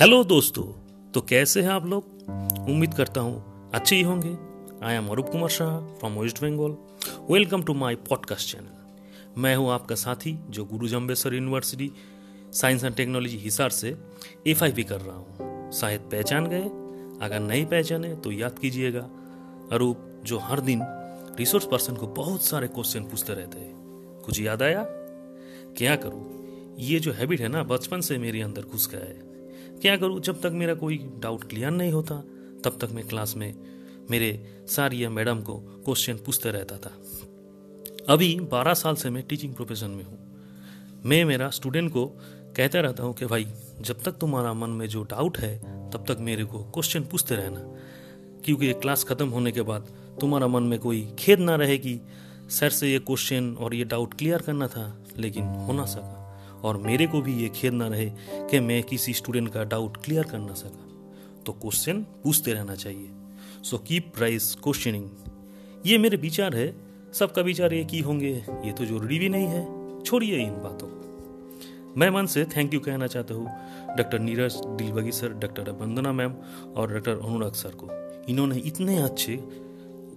Hello दोस्तों तो कैसे हैं आप लोग? उम्मीद करता हूँ अच्छे ही होंगे। I am Arup Kumar Shah from West Bengal welcome to my podcast channel मैं हूँ आपका साथी जो Guru Jambheshwar university science and technology Hisar से एफ़ कर रहा हूँ। शायद पहचान गए? अगर नहीं पहचाने तो याद कीजिएगा। अरूप जो हर दिन रिसोर्स पर्सन को बहुत सारे क्वेश्चन पूछते रहते हैं। कुछ याद आया? क्या करूँ? ये जो हैबिट है ना, बचपन से मेरे अंदर घुस गया है। क्या करूँ? जब तक मेरा कोई डाउट क्लियर नहीं होता, तब तक मैं क्लास में मेरे सर या मैडम को क्वेश्चन पूछते रहता था। अभी बारह साल से मैं टीचिंग प्रोफेशन में हूँ। मैं मेरा स्टूडेंट को कहता रहता हूँ कि भाई, जब तक तुम्हारा मन में जो डाउट है, तब तक मेरे को क्वेश्चन पूछते रहना। क्योंकि क्लास ख़त्म होने के बाद तुम्हारा मन में कोई खेद ना रहे कि सर से ये क्वेश्चन और ये डाउट क्लियर करना था, लेकिन हो ना सका। और मेरे को भी ये खेद ना रहे कि मैं किसी स्टूडेंट का डाउट क्लियर कर ना सका। तो क्वेश्चन पूछते रहना चाहिए। सो कीप प्राइस क्वेश्चनिंग ये मेरे विचार है। सबका विचार एक ही होंगे। ये तो ज़रूरी भी नहीं है। छोड़िए इन बातों को। मैं मन से थैंक यू कहना चाहता हूँ। Doctor Neeraj Dilbagi sir doctor Vandana ma'am और डॉक्टर अनुराग सर को। इन्होंने इतने अच्छे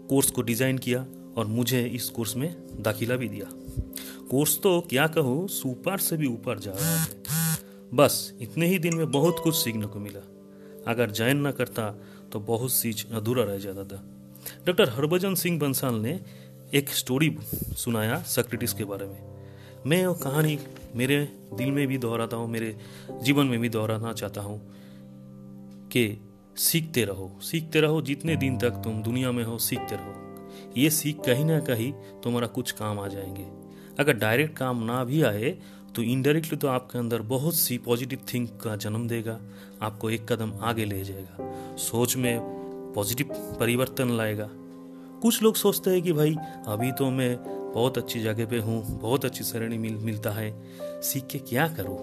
कोर्स को डिज़ाइन किया। और मुझे इस कोर्स में दाखिला भी दिया। कोर्स तो क्या कहूँ, सुपर से भी ऊपर जा रहा है। बस, इतने ही दिन में बहुत कुछ सीखने को मिला। अगर ज्वाइन न करता तो बहुत चीज़ अधूरा रह जाता था। डॉक्टर हरभजन सिंह बंसाल ने एक स्टोरी सुनाया सक्रेटिस के बारे में। मैं वो कहानी मेरे दिल में भी दोहराता हूँ, मेरे जीवन में भी दोहराना चाहता हूँ कि सीखते रहो सीखते रहो जितने दिन तक तुम दुनिया में हो, सीखते रहो। ये सीख कहीं ना कहीं तुम्हारा कुछ काम आ जाएँगे। अगर डायरेक्ट काम ना भी आए तो इनडायरेक्टली तो आपके अंदर बहुत सी पॉजिटिव थिंक का जन्म देगा। आपको एक कदम आगे ले जाएगा। सोच में पॉजिटिव परिवर्तन लाएगा। कुछ लोग सोचते हैं कि भाई अभी तो मैं बहुत अच्छी जगह पे हूँ बहुत अच्छी श्रेणी मिल, मिलता है। सीख के क्या करूँ?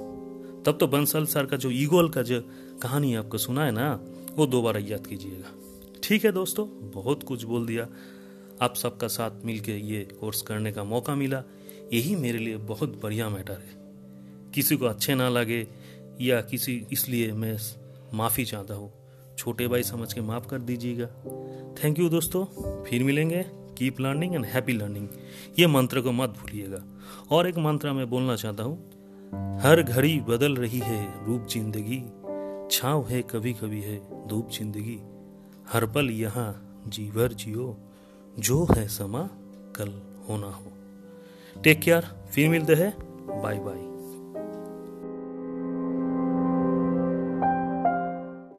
तब तो बंसल सर का जो ईगोल का जो कहानी आपको सुना है ना वो दोबारा याद कीजिएगा। ठीक है दोस्तों बहुत कुछ बोल दिया। आप सबका साथ मिलकर ये कोर्स करने का मौका मिला। यही मेरे लिए बहुत बढ़िया मैटर है। किसी को अच्छे ना लगे या किसी इसलिए मैं माफ़ी चाहता हूँ, छोटे भाई समझ के माफ़ कर दीजिएगा। थैंक यू दोस्तों, फिर मिलेंगे। Keep learning and happy learning ये मंत्र को मत भूलिएगा। और एक मंत्र मैं बोलना चाहता हूँ, हर घड़ी बदल रही है रूप ज़िंदगी, छाव है कभी कभी है धूप ज़िंदगी, हर पल यहाँ जीवर जियो। जो है समा कल होना हो। टेक केयर फिर मिलते हैं। Bye bye